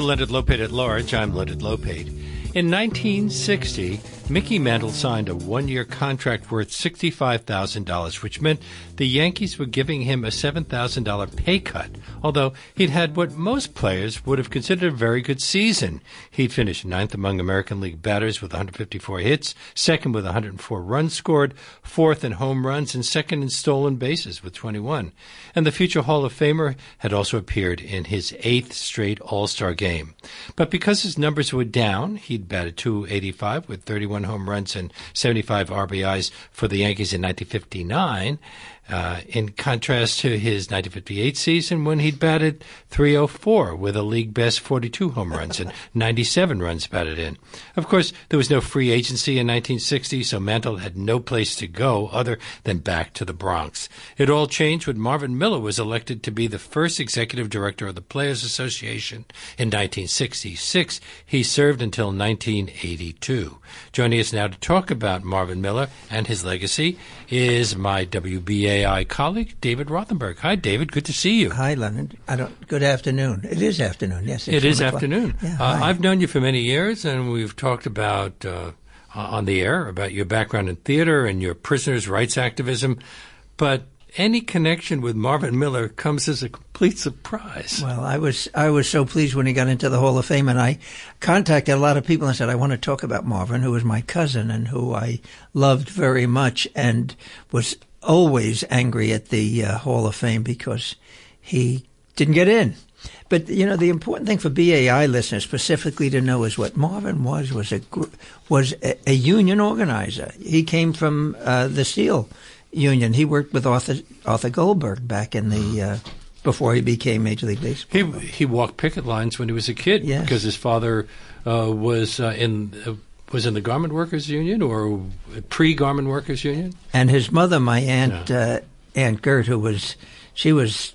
to Leonard Lopate at Large. I'm Leonard Lopate. In 1960, Mickey Mantle signed a one year contract worth $65,000, which meant the Yankees were giving him a $7,000 pay cut, although he'd had what most players would have considered a very good season. He'd finished ninth among American League batters with 154 hits, second with 104 runs scored, fourth in home runs, and second in stolen bases with 21. And the future Hall of Famer had also appeared in his eighth straight All Star game. But because his numbers were down, he'd batted 285 with 31 home runs and 75 RBIs for the Yankees in 1959. Uh, in contrast to his 1958 season when he'd batted 304 with a league best 42 home runs and 97 runs batted in. Of course, there was no free agency in 1960, so Mantle had no place to go other than back to the Bronx. It all changed when Marvin Miller was elected to be the first executive director of the Players Association in 1966. He served until 1982. Joining us now to talk about Marvin Miller and his legacy is my WBA AI colleague, David Rothenberg. Hi, David. Good to see you. Hi, Leonard. I don't. Good afternoon. It is afternoon. Yes, it is afternoon. Yeah, uh, I've known you for many years, and we've talked about uh, on the air about your background in theater and your prisoners' rights activism. But any connection with Marvin Miller comes as a complete surprise. Well, I was I was so pleased when he got into the Hall of Fame, and I contacted a lot of people and said I want to talk about Marvin, who was my cousin and who I loved very much, and was always angry at the uh, Hall of Fame because he didn't get in. But you know, the important thing for BAI listeners specifically to know is what Marvin was was a was a, a union organizer. He came from uh, the steel union. He worked with Arthur Arthur Goldberg back in the uh, before he became Major League Baseball. He he walked picket lines when he was a kid yes. because his father uh, was uh, in uh, was in the Garment Workers Union or pre Garment Workers Union. And his mother, my aunt yeah. uh, Aunt Gert, who was she was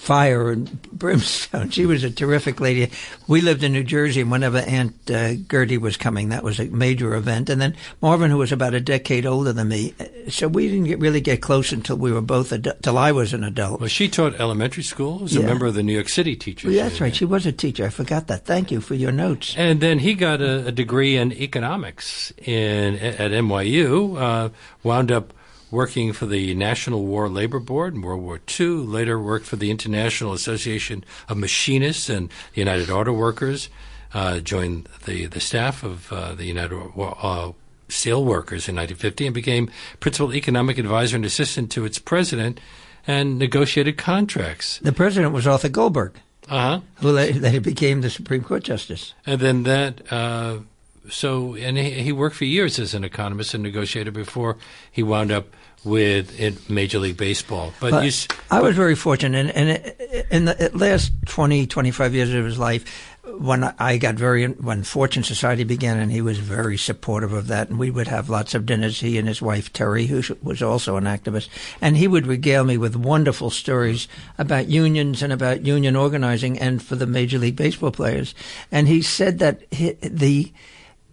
fire and brimstone. She was a terrific lady. We lived in New Jersey, and whenever Aunt uh, Gertie was coming, that was a major event. And then Marvin, who was about a decade older than me, uh, so we didn't get, really get close until we were both until I was an adult. Well, she taught elementary school. Was yeah. a member of the New York City teachers. That's right. She was a teacher. I forgot that. Thank you for your notes. And then he got a, a degree in economics in at NYU. Uh, wound up working for the National War Labor Board in World War II, later worked for the International Association of Machinists and the United Auto Workers, uh, joined the, the staff of uh, the United uh, Steel Workers in 1950 and became principal economic advisor and assistant to its president and negotiated contracts. The president was Arthur Goldberg. Uh-huh. Who later became the Supreme Court justice. And then that uh, so and he, he, worked for years as an economist and negotiator before he wound up with in Major League Baseball. But, but you, I was very fortunate, and, and in the last 20, 25 years of his life, when I got very when Fortune Society began, and he was very supportive of that, and we would have lots of dinners. He and his wife Terry, who was also an activist, and he would regale me with wonderful stories about unions and about union organizing, and for the Major League Baseball players. And he said that he, the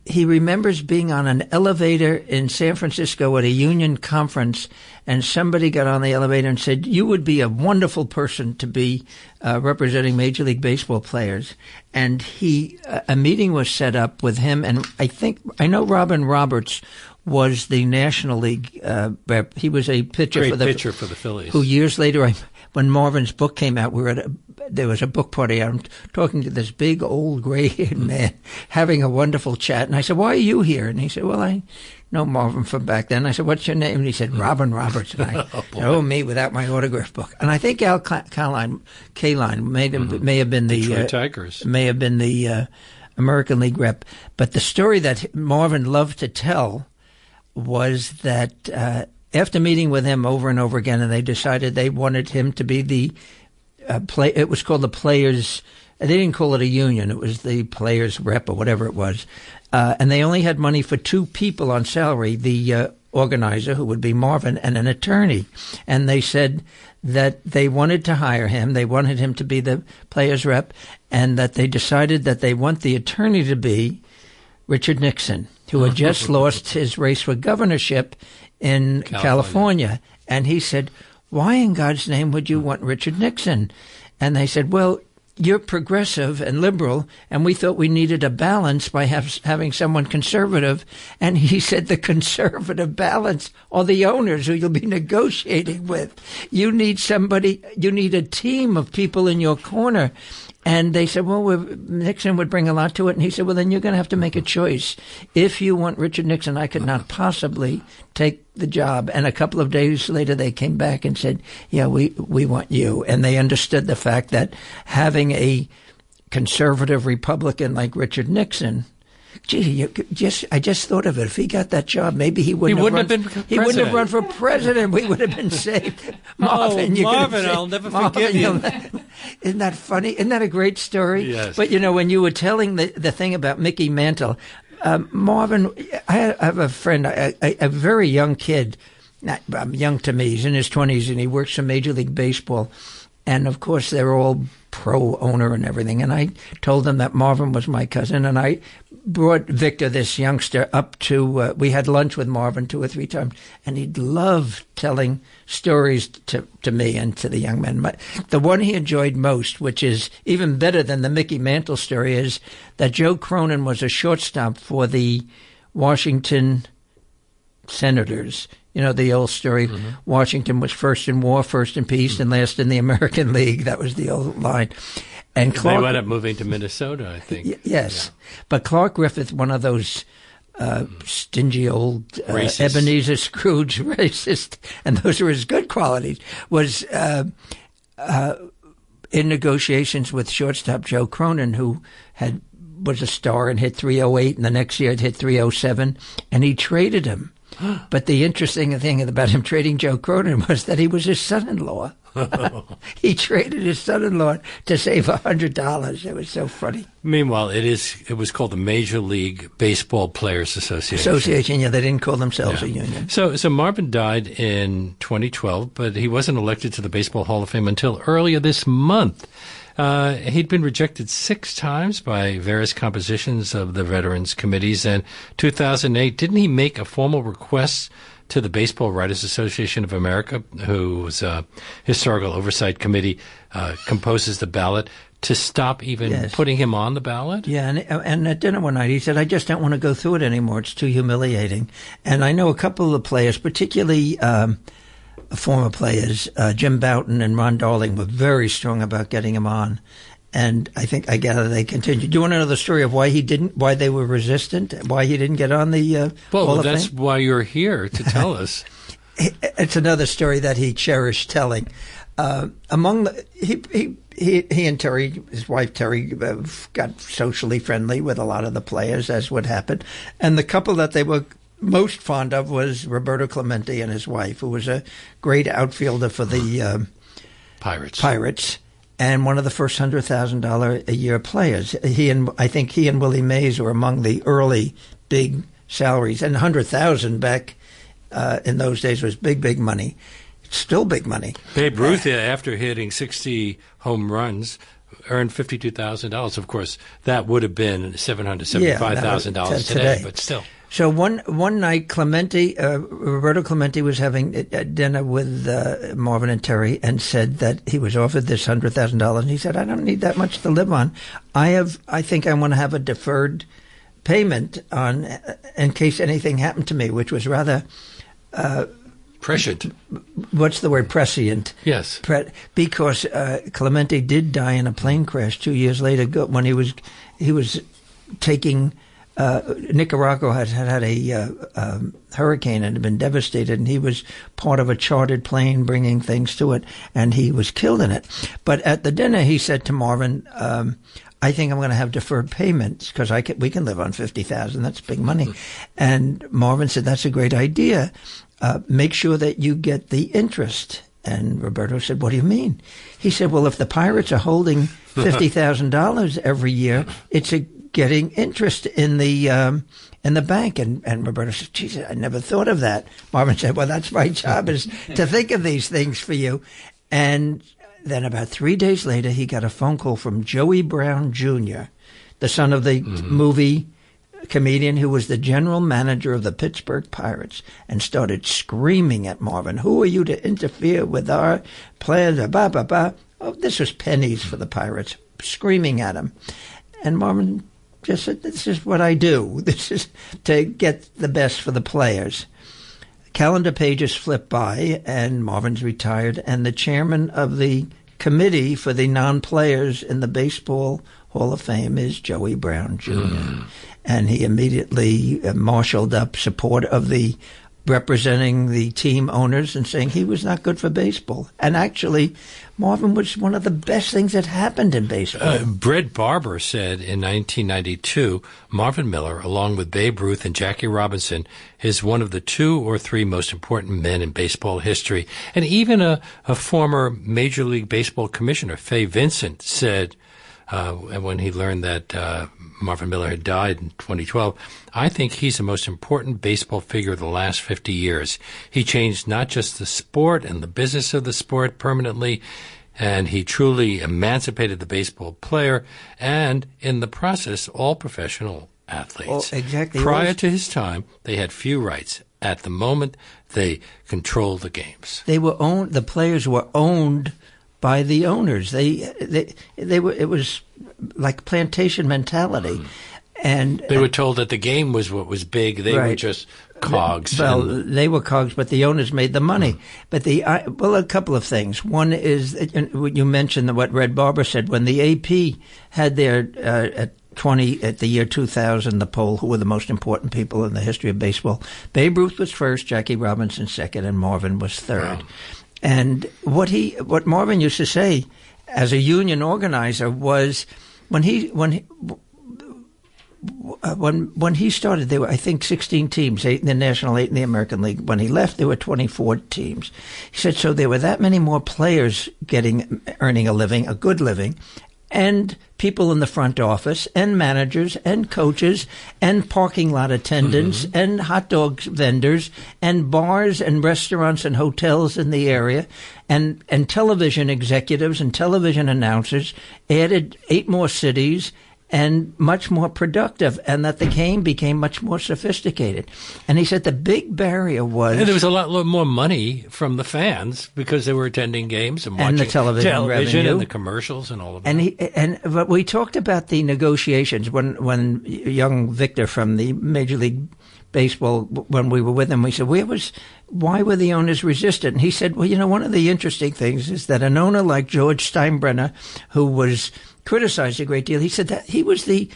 he remembers being on an elevator in San Francisco at a union conference, and somebody got on the elevator and said, "You would be a wonderful person to be uh, representing Major League Baseball players." And he, uh, a meeting was set up with him, and I think I know Robin Roberts was the National League uh, rep. He was a pitcher Great for the pitcher for the Phillies. Who years later, I, when Marvin's book came out, we were at a there was a book party. I'm talking to this big old gray-haired man having a wonderful chat. And I said, why are you here? And he said, well, I know Marvin from back then. I said, what's your name? And he said, Robin Roberts. And I, oh, oh, me without my autograph book. And I think Al Kaline, Kaline may, mm-hmm. may have been the, uh, Tigers. may have been the, uh, American League rep. But the story that Marvin loved to tell was that, uh, after meeting with him over and over again, and they decided they wanted him to be the uh, play. It was called the Players. They didn't call it a union. It was the Players Rep or whatever it was, uh, and they only had money for two people on salary: the uh, organizer, who would be Marvin, and an attorney. And they said that they wanted to hire him. They wanted him to be the Players Rep, and that they decided that they want the attorney to be Richard Nixon, who had just lost his race for governorship in California. California. And he said, why in God's name would you hmm. want Richard Nixon? And they said, well, you're progressive and liberal, and we thought we needed a balance by have, having someone conservative. And he said the conservative balance are the owners who you'll be negotiating with. You need somebody, you need a team of people in your corner. And they said, well, Nixon would bring a lot to it. And he said, well, then you're going to have to make a choice. If you want Richard Nixon, I could not possibly take the job. And a couple of days later, they came back and said, yeah, we, we want you. And they understood the fact that having a conservative Republican like Richard Nixon – gee, you, just I just thought of it. If he got that job, maybe he wouldn't, he have, wouldn't run, have been he wouldn't have run for president. We would have been saved. Marvin, oh, Marvin, I'll never Marvin, forgive you. Isn't that funny? Isn't that a great story? Yes. But you know, when you were telling the the thing about Mickey Mantle, um, Marvin, I have a friend, a, a, a very young kid. Not um, young to me. He's in his twenties, and he works for Major League Baseball. And of course, they're all pro owner and everything. And I told them that Marvin was my cousin, and I brought Victor, this youngster, up to. Uh, we had lunch with Marvin two or three times, and he'd love telling stories to to me and to the young men. But the one he enjoyed most, which is even better than the Mickey Mantle story, is that Joe Cronin was a shortstop for the Washington Senators you know the old story. Mm-hmm. Washington was first in war, first in peace, mm-hmm. and last in the American League. That was the old line. And Clark, they wound up moving to Minnesota, I think. Y- yes, yeah. but Clark Griffith, one of those uh, stingy old uh, Ebenezer Scrooge racist, and those were his good qualities, was uh, uh, in negotiations with shortstop Joe Cronin, who had was a star and hit 308, and the next year it hit 307, and he traded him but the interesting thing about him trading Joe Cronin was that he was his son-in-law. he traded his son-in-law to save a hundred dollars. It was so funny. Meanwhile, it is it was called the Major League Baseball Players Association. Association, yeah, they didn't call themselves yeah. a union. So, so Marvin died in 2012, but he wasn't elected to the Baseball Hall of Fame until earlier this month. Uh, he'd been rejected six times by various compositions of the Veterans Committees. And 2008, didn't he make a formal request to the Baseball Writers Association of America, whose uh, historical oversight committee uh, composes the ballot, to stop even yes. putting him on the ballot? Yeah, and, and at dinner one night he said, I just don't want to go through it anymore. It's too humiliating. And I know a couple of the players, particularly um, former players, uh, Jim Bouton and Ron Darling, were very strong about getting him on. And I think I gather they continue. Do you want to know the story of why he didn't? Why they were resistant? Why he didn't get on the? Uh, well, that's why you're here to tell us. it's another story that he cherished telling. Uh, among the he, he he he and Terry, his wife Terry, uh, got socially friendly with a lot of the players, as would happen. And the couple that they were most fond of was Roberto Clemente and his wife, who was a great outfielder for the uh, Pirates. Pirates, and one of the first hundred thousand dollar a year players. He and I think he and Willie Mays were among the early big salaries, and hundred thousand back uh, in those days was big, big money. It's still big money. Babe Ruth, uh, after hitting sixty home runs, earned fifty-two thousand dollars. Of course, that would have been seven hundred seventy-five thousand yeah, dollars today, today, but still. So one one night, Clemente, uh, Roberto Clemente was having dinner with uh, Marvin and Terry, and said that he was offered this hundred thousand dollars, and he said, "I don't need that much to live on. I have, I think I want to have a deferred payment on uh, in case anything happened to me," which was rather. Uh, Prescient. What's the word? Prescient. Yes. Pre- because uh, Clemente did die in a plane crash two years later when he was he was taking uh, Nicaragua had had, had a uh, um, hurricane and had been devastated, and he was part of a chartered plane bringing things to it, and he was killed in it. But at the dinner, he said to Marvin, um, "I think I'm going to have deferred payments because I can, we can live on fifty thousand. That's big money." And Marvin said, "That's a great idea. Uh, make sure that you get the interest." And Roberto said, "What do you mean?" He said, "Well, if the pirates are holding fifty thousand dollars every year, it's a getting interest in the um, in the bank. And, and Roberto said, Jesus, I never thought of that. Marvin said, Well, that's my job is to think of these things for you. And then about three days later, he got a phone call from Joey Brown Jr., the son of the mm-hmm. movie comedian who was the general manager of the Pittsburgh Pirates and started screaming at Marvin, Who are you to interfere with our plans? Bah, bah, bah. Oh, this was pennies for the Pirates screaming at him. And Marvin just said, This is what I do. This is to get the best for the players. Calendar pages flip by, and Marvin's retired, and the chairman of the committee for the non players in the Baseball Hall of Fame is Joey Brown Jr. Mm. And he immediately uh, marshaled up support of the representing the team owners and saying he was not good for baseball. And actually, Marvin was one of the best things that happened in baseball. Uh, Red Barber said in 1992, Marvin Miller, along with Babe Ruth and Jackie Robinson, is one of the two or three most important men in baseball history. And even a, a former Major League Baseball commissioner, Fay Vincent, said uh, when he learned that uh, Marvin Miller had died in 2012, I think he's the most important baseball figure of the last 50 years. He changed not just the sport and the business of the sport permanently, and he truly emancipated the baseball player and, in the process, all professional athletes. Well, exactly. Prior to his time, they had few rights. At the moment, they controlled the games. They were owned. The players were owned by the owners. They they they were. It was like plantation mentality. And they were told that the game was what was big. They right. were just cogs. Well, they were cogs, but the owners made the money. Mm. But the well, a couple of things. One is you mentioned what Red Barber said when the AP had their uh, at 20 at the year 2000 the poll who were the most important people in the history of baseball babe ruth was first jackie robinson second and marvin was third wow. And what he what marvin used to say as a union organizer was when he when he, when when he started, there were I think 16 teams, eight in the National, eight in the American League. When he left, there were 24 teams. He said so there were that many more players getting earning a living, a good living, and people in the front office and managers and coaches and parking lot attendants mm-hmm. and hot dog vendors and bars and restaurants and hotels in the area and and television executives and television announcers added eight more cities and much more productive, and that the game became much more sophisticated. And he said the big barrier was and there was a lot more money from the fans because they were attending games and watching and the television, television revenue. and the commercials and all of that. And he and but we talked about the negotiations when when young Victor from the Major League Baseball when we were with him. We said, "Where was? Why were the owners resistant?" And he said, "Well, you know, one of the interesting things is that an owner like George Steinbrenner, who was criticized a great deal. He said that he was the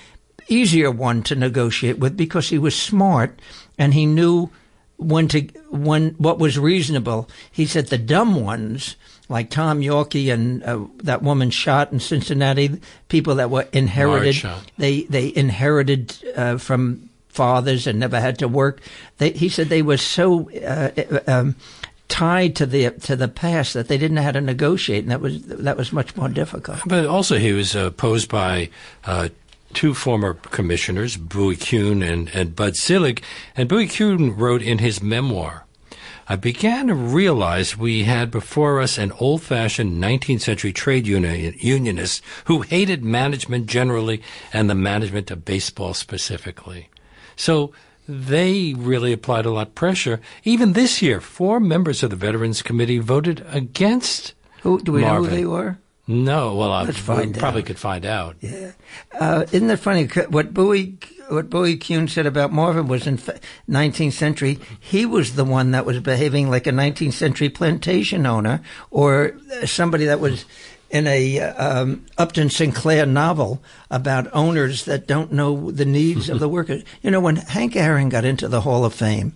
easier one to negotiate with because he was smart and he knew when to when what was reasonable. He said the dumb ones like Tom Yawkey and uh, that woman Schott in Cincinnati, people that were inherited, they they inherited uh, from fathers and never had to work. They, he said they were so uh, uh um, tied to the to the past that they didn't know how to negotiate, and that was that was much more difficult. But also, he was opposed by. Uh, two former commissioners, Bowie Kuhn and, and Bud Selig, and Bowie Kuhn wrote in his memoir, I began to realize we had before us an old fashioned 19th century trade union, unionist who hated management generally and the management of baseball specifically. So they really applied a lot of pressure. Even this year, four members of the Veterans Committee voted against. Who do we Marvin. know who they were? No, well, I find probably out. could find out. Yeah, uh, isn't that funny? What Bowie, what Bowie Kuhn said about Marvin was in 19th century. He was the one that was behaving like a 19th century plantation owner or somebody that was in a um, Upton Sinclair novel about owners that don't know the needs of the workers. You know, when Hank Aaron got into the Hall of Fame,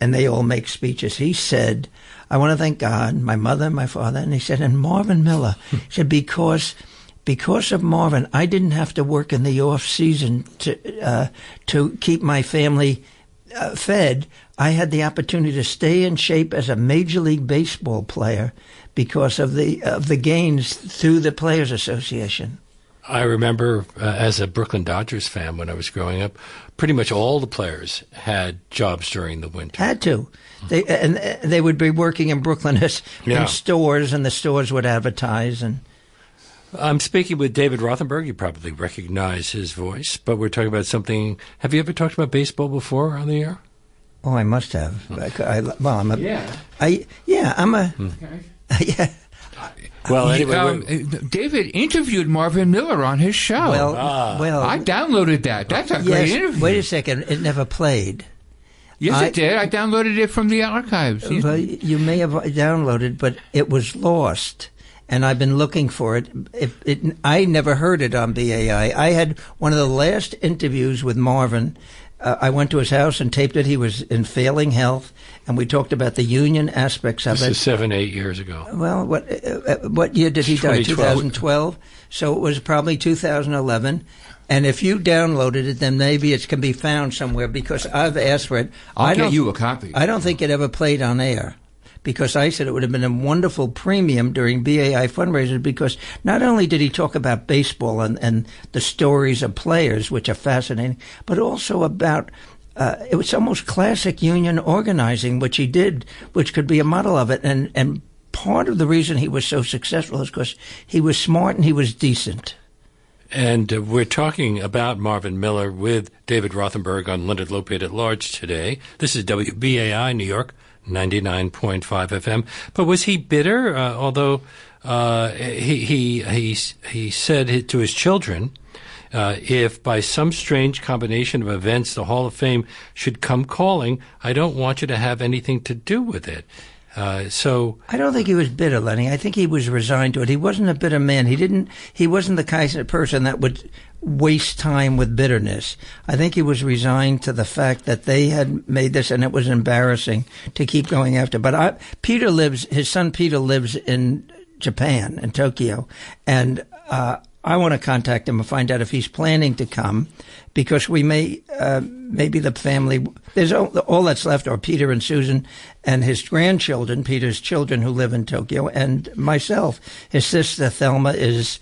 and they all make speeches, he said, "I want to thank God, my mother, my father," and he said, "and Marvin Miller." he said because. Because of Marvin, I didn't have to work in the off season to uh, to keep my family uh, fed. I had the opportunity to stay in shape as a major league baseball player because of the of the gains through the Players Association. I remember uh, as a Brooklyn Dodgers fan when I was growing up, pretty much all the players had jobs during the winter. Had to. They uh, and uh, they would be working in Brooklyn as, yeah. in stores, and the stores would advertise. And I'm speaking with David Rothenberg. You probably recognize his voice, but we're talking about something. Have you ever talked about baseball before on the air? Oh, I must have. Hmm. I, I, well, I'm a. Yeah. I yeah, I'm a. Hmm. Okay. yeah. Well, anyway, Um, uh, David interviewed Marvin Miller on his show. Well, Ah. well, I downloaded that. That's a great interview. Wait a second, it never played. yes, I- it did. I downloaded it from the archives. You- Well, you may have downloaded, but it was lost, and I've been looking for it. It, it. I never heard it on BAI. I had one of the last interviews with Marvin. Uh, I went to his house and taped it. He was in failing health, and we talked about the union aspects of it. this it. is seven, eight years ago. Well, what uh, uh, what year did he die? 2012. 2012. So it was probably 2011. And if you downloaded it, then maybe it can be found somewhere because I've asked for it. I'll I get don't- you a copy. I don't think it ever played on air because I said it would have been a wonderful premium during BAI fundraisers because not only did he talk about baseball and, and the stories of players, which are fascinating, but also about uh, it was almost classic union organizing, which he did, which could be a model of it. And, and part of the reason he was so successful is because he was smart and he was decent. And uh, we're talking about Marvin Miller with David Rothenberg on Leonard Lopate at Large today. This is WBAI New York, 99.5 FM. But was he bitter? Uh, although uh, he, he, he, he said to his children, uh, if by some strange combination of events the Hall of Fame should come calling, I don't want you to have anything to do with it. Uh, so I don't think he was bitter, Lenny. I think he was resigned to it. He wasn't a bitter man. He didn't. He wasn't the kind of person that would waste time with bitterness. I think he was resigned to the fact that they had made this, and it was embarrassing to keep going after. But I, Peter lives. His son Peter lives in Japan, in Tokyo, and uh, I want to contact him and find out if he's planning to come, because we may uh, maybe the family. There's all, all that's left are Peter and Susan and his grandchildren, Peter's children who live in Tokyo, and myself. His sister Thelma is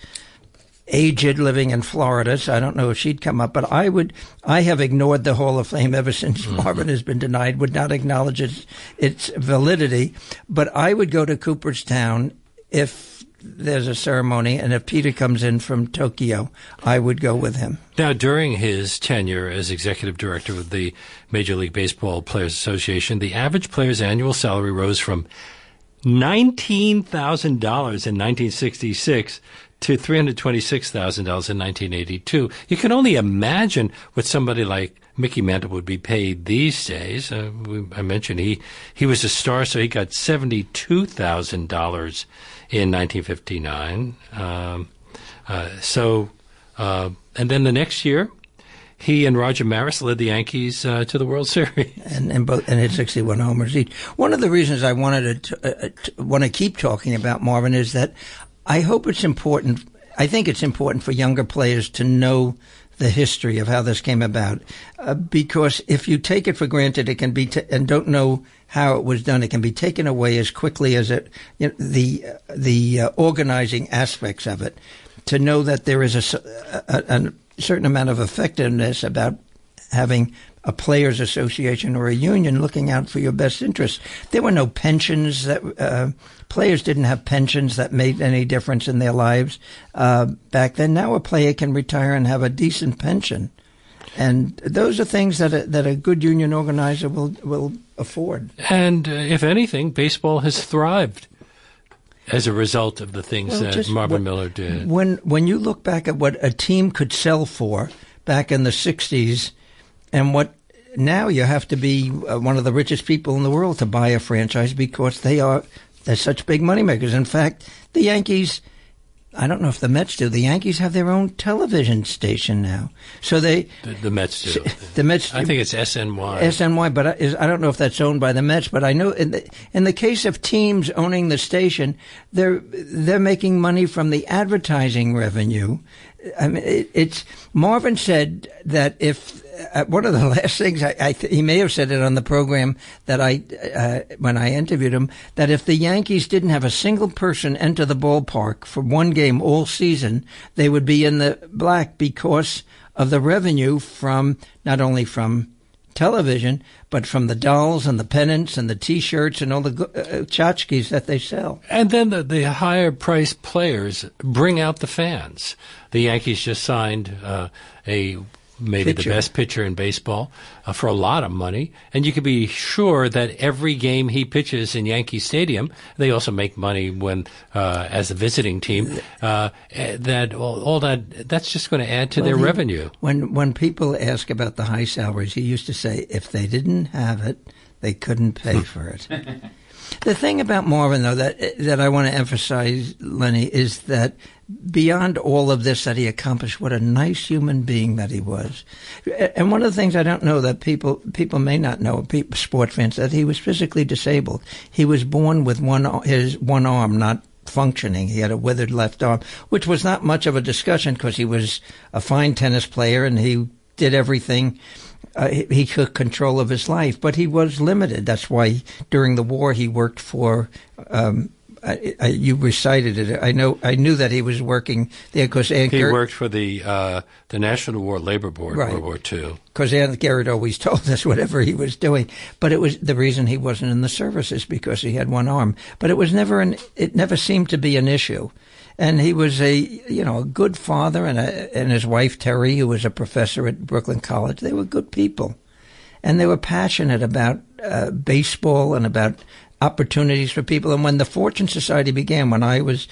aged living in Florida, so I don't know if she'd come up, but I would, I have ignored the Hall of Fame ever since mm-hmm. Marvin has been denied, would not acknowledge its, its validity, but I would go to Cooperstown if there's a ceremony, and if Peter comes in from Tokyo, I would go with him. Now, during his tenure as executive director of the Major League Baseball Players Association, the average player's annual salary rose from $19,000 in 1966 to $326,000 in 1982. You can only imagine what somebody like Mickey Mantle would be paid these days. Uh, I mentioned he, he was a star, so he got $72,000 in 1959. Um, uh, so, uh, and then the next year, he and Roger Maris led the Yankees uh, to the World Series. and and both and hit 61 homers each. One of the reasons I wanted to, uh, to want to keep talking about Marvin is that I hope it's important. I think it's important for younger players to know the history of how this came about, uh, because if you take it for granted, it can be t- and don't know how it was done, it can be taken away as quickly as it you know, the the uh, organizing aspects of it. To know that there is a a certain amount of effectiveness about having a players association or a union looking out for your best interests. There were no pensions that uh, players didn't have pensions that made any difference in their lives uh, back then. Now a player can retire and have a decent pension, and those are things that a, that a good union organizer will will afford. And uh, if anything, baseball has thrived as a result of the things Well, that Marvin Miller did. When when you look back at what a team could sell for back in the '60s, and what now you have to be uh, one of the richest people in the world to buy a franchise because they are they're such big moneymakers. In fact, the Yankees. I don't know if the Mets do. The Yankees have their own television station now, so they The, the Mets do. the Mets. I think it's SNY. SNY, but I, is, I don't know if that's owned by the Mets. But I know in the in the case of teams owning the station, they're they're making money from the advertising revenue. I mean, it, it's Marvin said that if uh, one of the last things I, I th- he may have said it on the program that I uh, when I interviewed him that if the Yankees didn't have a single person enter the ballpark for one game all season, they would be in the black because of the revenue from not only from television, but from the dolls and the pennants and the T-shirts and all the uh, tchotchkes that they sell. And then the, the higher priced players bring out the fans. The Yankees just signed uh, a maybe Pitcher. the best pitcher in baseball uh, for a lot of money, and you can be sure that every game he pitches in Yankee Stadium, they also make money when uh, as a visiting team. Uh, eh, that all, all that that's just going to add to their he- revenue. When when people ask about the high salaries, he used to say, if they didn't have it, they couldn't pay for it. the thing about Marvin, though, that that I want to emphasize, Lenny, is that beyond all of this that he accomplished, what a nice human being that he was. And one of the things I don't know that people people may not know, people, fans, that he was physically disabled. He was born with one his one arm not functioning. He had a withered left arm, which was not much of a discussion because he was a fine tennis player and he did everything. Uh, he, he took control of his life, but he was limited. That's why during the war he worked for. Um, I, I, you recited it. I know. I knew that he was working there because Aunt He Ger- worked for the uh, the National War Labor Board, Right. World War II. because Aunt Garrett always told us whatever he was doing. But it was the reason he wasn't in the services because he had one arm. But it was never an. It never seemed to be an issue. And he was a you know a good father and a, and his wife Terry, who was a professor at Brooklyn College. They were good people, and they were passionate about uh, baseball and about opportunities for people. And when the Fortune Society began, when I was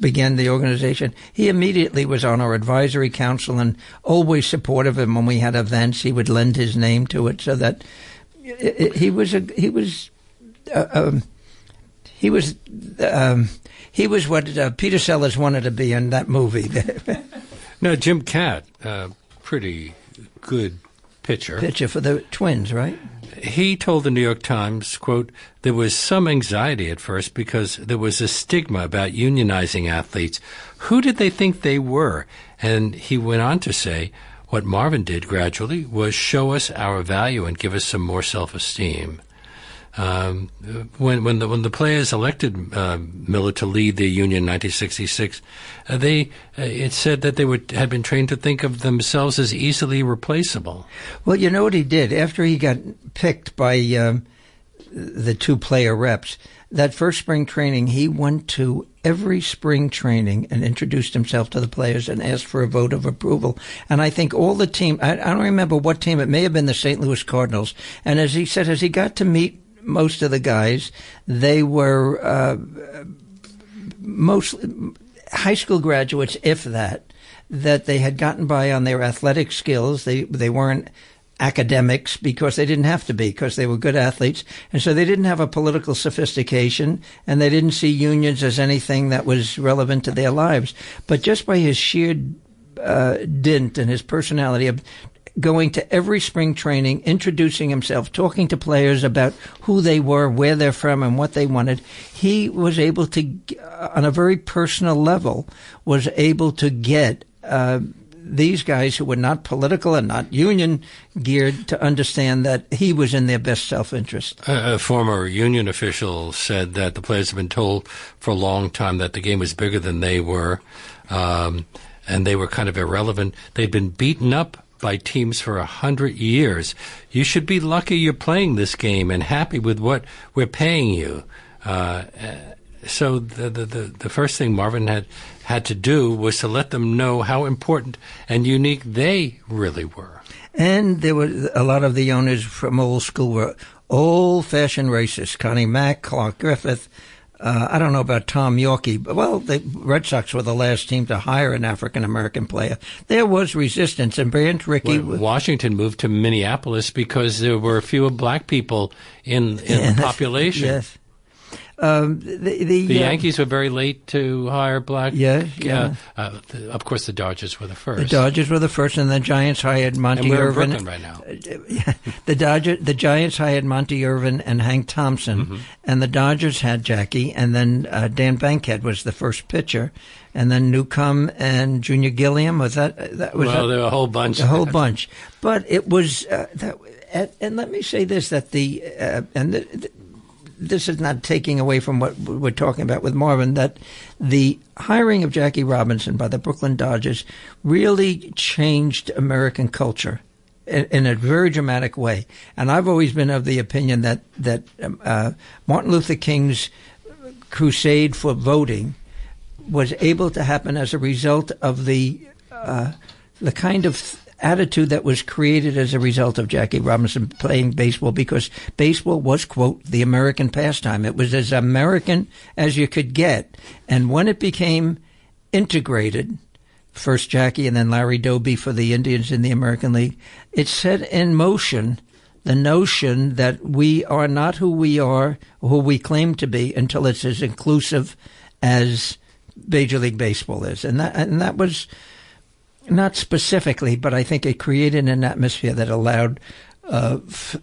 began the organization, he immediately was on our advisory council and always supportive. And when we had events, he would lend his name to it, so that it, it- he was a he was. Uh, um, he was um, he was what uh, Peter Sellers wanted to be in that movie. No, Jim Kaat, uh, pretty good pitcher. Pitcher for the Twins, right? He told the New York Times, quote, there was some anxiety at first because there was a stigma about unionizing athletes. Who did they think they were? And he went on to say, what Marvin did gradually was show us our value and give us some more self-esteem. Um, when when the when the players elected uh, Miller to lead the union in 1966, uh, they uh, it said that they were had been trained to think of themselves as easily replaceable. Well, you know what he did after he got picked by um, the two player reps. That first spring training, he went to every spring training and introduced himself to the players and asked for a vote of approval. And I think all the team, I, I don't remember what team, it may have been the St. Louis Cardinals. And as he said, as he got to meet most of the guys, they were uh, mostly high school graduates, if that, that they had gotten by on their athletic skills. They they weren't academics because they didn't have to be because they were good athletes and so they didn't have a political sophistication and they didn't see unions as anything that was relevant to their lives but just by his sheer uh, dint and his personality of going to every spring training, introducing himself, talking to players about who they were, where they're from, and what they wanted. He was able to, uh, on a very personal level, was able to get uh, these guys who were not political and not union geared to understand that he was in their best self interest. A a former union official said that the players have been told for a long time that the game was bigger than they were, um, and they were kind of irrelevant. They'd been beaten up by teams for a hundred years. You should be lucky you're playing this game and happy with what we're paying you. Uh, so the, the the the first thing Marvin had had to do was to let them know how important and unique they really were. And there were a lot of the owners from old school were old fashioned racists. Connie Mack, Clark Griffith. Uh, I don't know about Tom Yawkey, but well, the Red Sox were the last team to hire an African American player. There was resistance, and Branch Rickey. When Washington moved to Minneapolis because there were fewer black people in in the population. Yes. Um, the the, The uh, Yankees were very late to hire black. Yeah, yeah. Uh, the, of course, the Dodgers were the first. The Dodgers were the first, and the Giants hired Monty and we're in Irvin. Brooklyn right now. the Dodger, the Giants hired Monte Irvin and Hank Thompson, Mm-hmm. and the Dodgers had Jackie, and then uh, Dan Bankhead was the first pitcher, and then Newcombe and Junior Gilliam was that that was well, that- there were a whole bunch. a whole bunch. But it was uh, that, and, and let me say this: that the uh, and the, this is not taking away from what we're talking about with Marvin. That the hiring of Jackie Robinson by the Brooklyn Dodgers really changed American culture. In, a very dramatic way, and I've always been of the opinion that that um, uh, Martin Luther King's crusade for voting was able to happen as a result of the uh, the kind of attitude that was created as a result of Jackie Robinson playing baseball because baseball was, quote, the American pastime. It was as American as you could get. And when it became integrated, first Jackie and then Larry Doby for the Indians in the American League, it set in motion the notion that we are not who we are, who we claim to be, until it's as inclusive as Major League Baseball is. And that, and that was not specifically, but I think it created an atmosphere that allowed uh, f-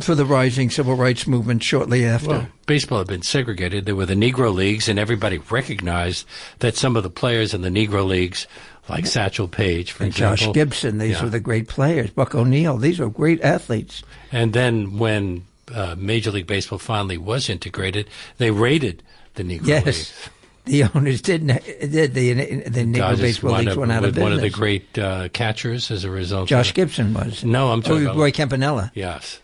for the rising civil rights movement shortly after. Well, baseball had been segregated. There were the Negro Leagues, and everybody recognized that some of the players in the Negro Leagues, like Satchel Paige, for and example. Josh Gibson, these Yeah. were the great players. Buck O'Neill, these were great athletes. And then when uh, Major League Baseball finally was integrated, they raided the Negro Yes. Leagues. The owners didn't. Did the the Negro baseball wound leagues went out of business. one of the great uh, catchers as a result. Josh Gibson was. No, I'm Oh, talking about Roy Campanella. yes.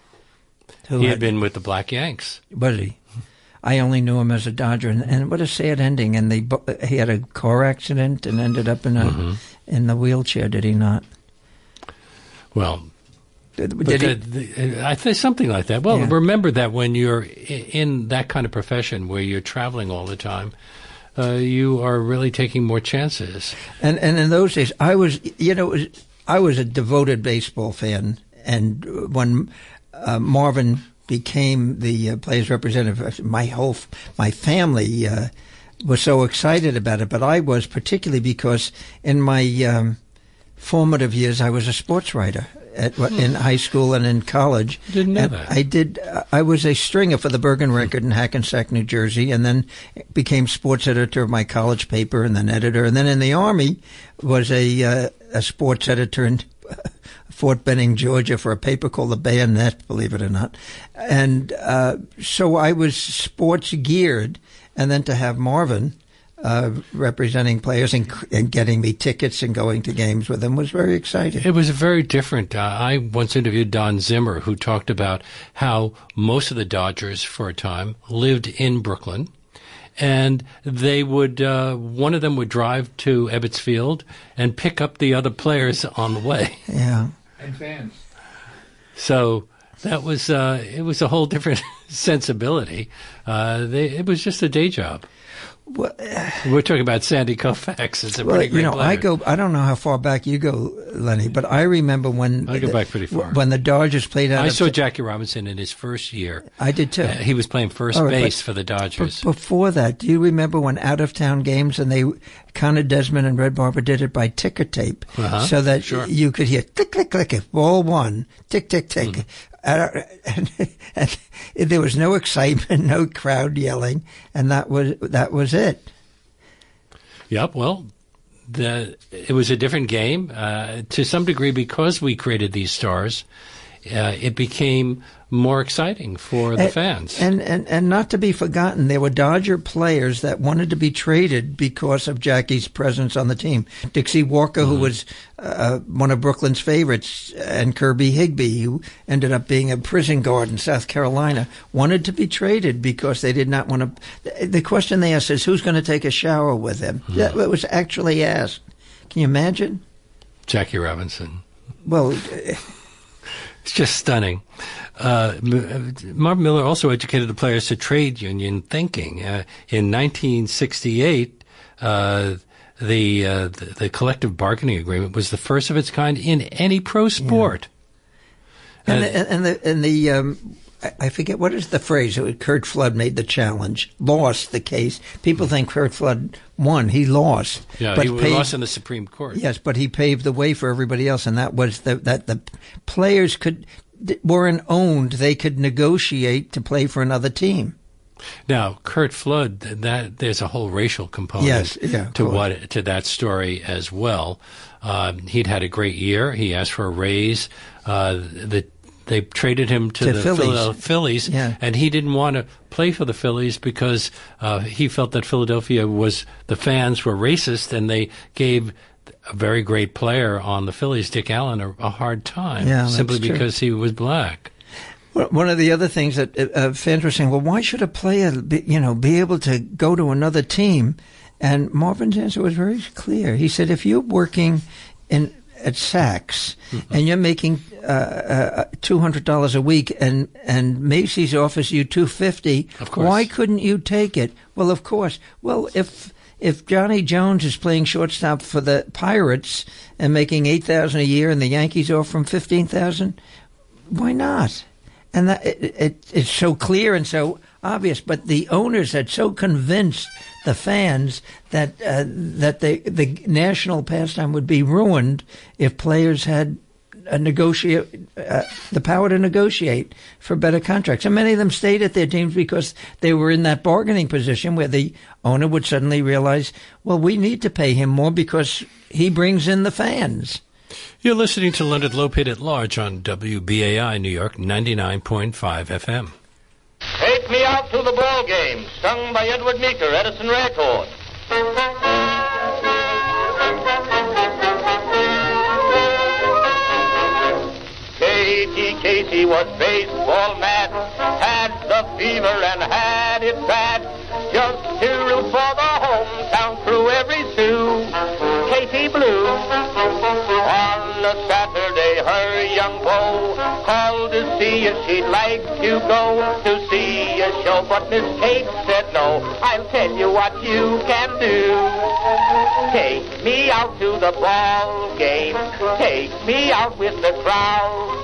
Who He had been with the Black Yanks. was he? I only knew him as a Dodger, and, and what a sad ending. And they he had a car accident and ended up in a Mm-hmm. in the wheelchair. Did he not? Well, Did, But he? the, the, I think something like that. Well, Yeah. remember that when you're in that kind of profession where you're traveling all the time, uh, you are really taking more chances. And and in those days, I was you know was, I was a devoted baseball fan, and when uh, Marvin became the uh, players representative, my whole my family uh, was so excited about it. But I was particularly because in my um, formative years, I was a sports writer. At, In high school and in college, Didn't know And that. I did. I was a stringer for the Bergen Record in Hackensack, New Jersey, and then became sports editor of my college paper, and then editor, and then in the army was a uh, a sports editor in Fort Benning, Georgia, for a paper called the Bayonet. Believe it or not, and uh, so I was sports geared, and then to have Marvin. Uh, representing players and, and getting me tickets and going to games with them was very exciting. It was very different. Uh, I once interviewed Don Zimmer, who talked about how most of the Dodgers, for a time, lived in Brooklyn. And they would, uh, one of them would drive to Ebbets Field and pick up the other players on the way. Yeah. And fans. So that was uh, it was a whole different sensibility. Uh, they, it was just a day job. Well, We're talking about Sandy Koufax. It's a Well, pretty great you know, player. I go. I don't know how far back you go, Lenny, but I remember when I go the- back pretty far. When the Dodgers played out. I saw t- Jackie Robinson in his first year. I did too. Uh, he was playing first right, base for the Dodgers. But before that, do you remember when out of town games and they Connie Desmond and Red Barber did it by ticker tape, Uh-huh, so that sure. you could hear click click click if ball one tick tick tick. Mm-hmm. Uh, and, and there was no excitement, no crowd yelling, and that was that was it. Yep. Well, the it was a different game uh, to some degree because we created these stars. Uh, it became more exciting for the And- fans. And, and and not to be forgotten, there were Dodger players that wanted to be traded because of Jackie's presence on the team. Dixie Walker, Mm-hmm. who was uh, one of Brooklyn's favorites, and Kirby Higbe, who ended up being a prison guard in South Carolina, wanted to be traded because they did not want to. The question they asked is, "Who's going to take a shower with him?" Mm-hmm. That was actually asked. Can you imagine? Jackie Robinson. Well, It's just stunning. Uh, Marvin Miller also educated the players to trade union thinking. Uh, in 1968, uh, the, uh, the the collective bargaining agreement was the first of its kind in any pro sport. And Uh, the, and the and the um, I- forget what is the phrase. Curt Flood made the challenge, lost the case. People think Curt Flood won. He lost. yeah, but he paved- lost in the Supreme Court. Yes, but he paved the way for everybody else, and that was the, that the players could weren't owned. They could negotiate to play for another team. Now, Curt Flood, that there's a whole racial component Yes, yeah, to what to that story as well. Um, he'd had a great year. He asked for a raise. Uh, the they traded him to, To the Phillies. Phillies, Yeah. and he didn't want to play for the Phillies because uh, he felt that Philadelphia was the fans were racist, and they gave a very great player on the Phillies, Dick Allen, a, a hard time Yeah, simply true. because he was black. Well, One of the other things that uh, fans were saying, well, why should a player, be, you know, be able to go to another team? And Marvin's answer was very clear. He said, if you're working in at Saks and you're making uh, uh, two hundred dollars a week, and and Macy's offers you two fifty, Of course. why couldn't you take it? Well, of course. Well, if if Johnny Jones is playing shortstop for the Pirates and making eight thousand a year, and the Yankees offer him fifteen thousand, why not? And that it, it, it's so clear and so obvious. But the owners are so convinced the fans that uh, that the the national pastime would be ruined if players had a negotiate uh, the power to negotiate for better contracts. And many of them stayed at their teams because they were in that bargaining position where the owner would suddenly realize, well, we need to pay him more because he brings in the fans. You're listening to Leonard Lopate at Large on WBAI New York 99.5 FM. To the ball game, sung by Edward Meeker, Edison Record. Katie Casey was baseball mad, had the fever and had it bad. Just to root for the hometown crew every Sue. Katie Blue. On a Saturday, called to see if she'd like to go to see a show, but Miss Kate said no. I'll tell you what you can do. Take me out to the ball game. Take me out with the crowd.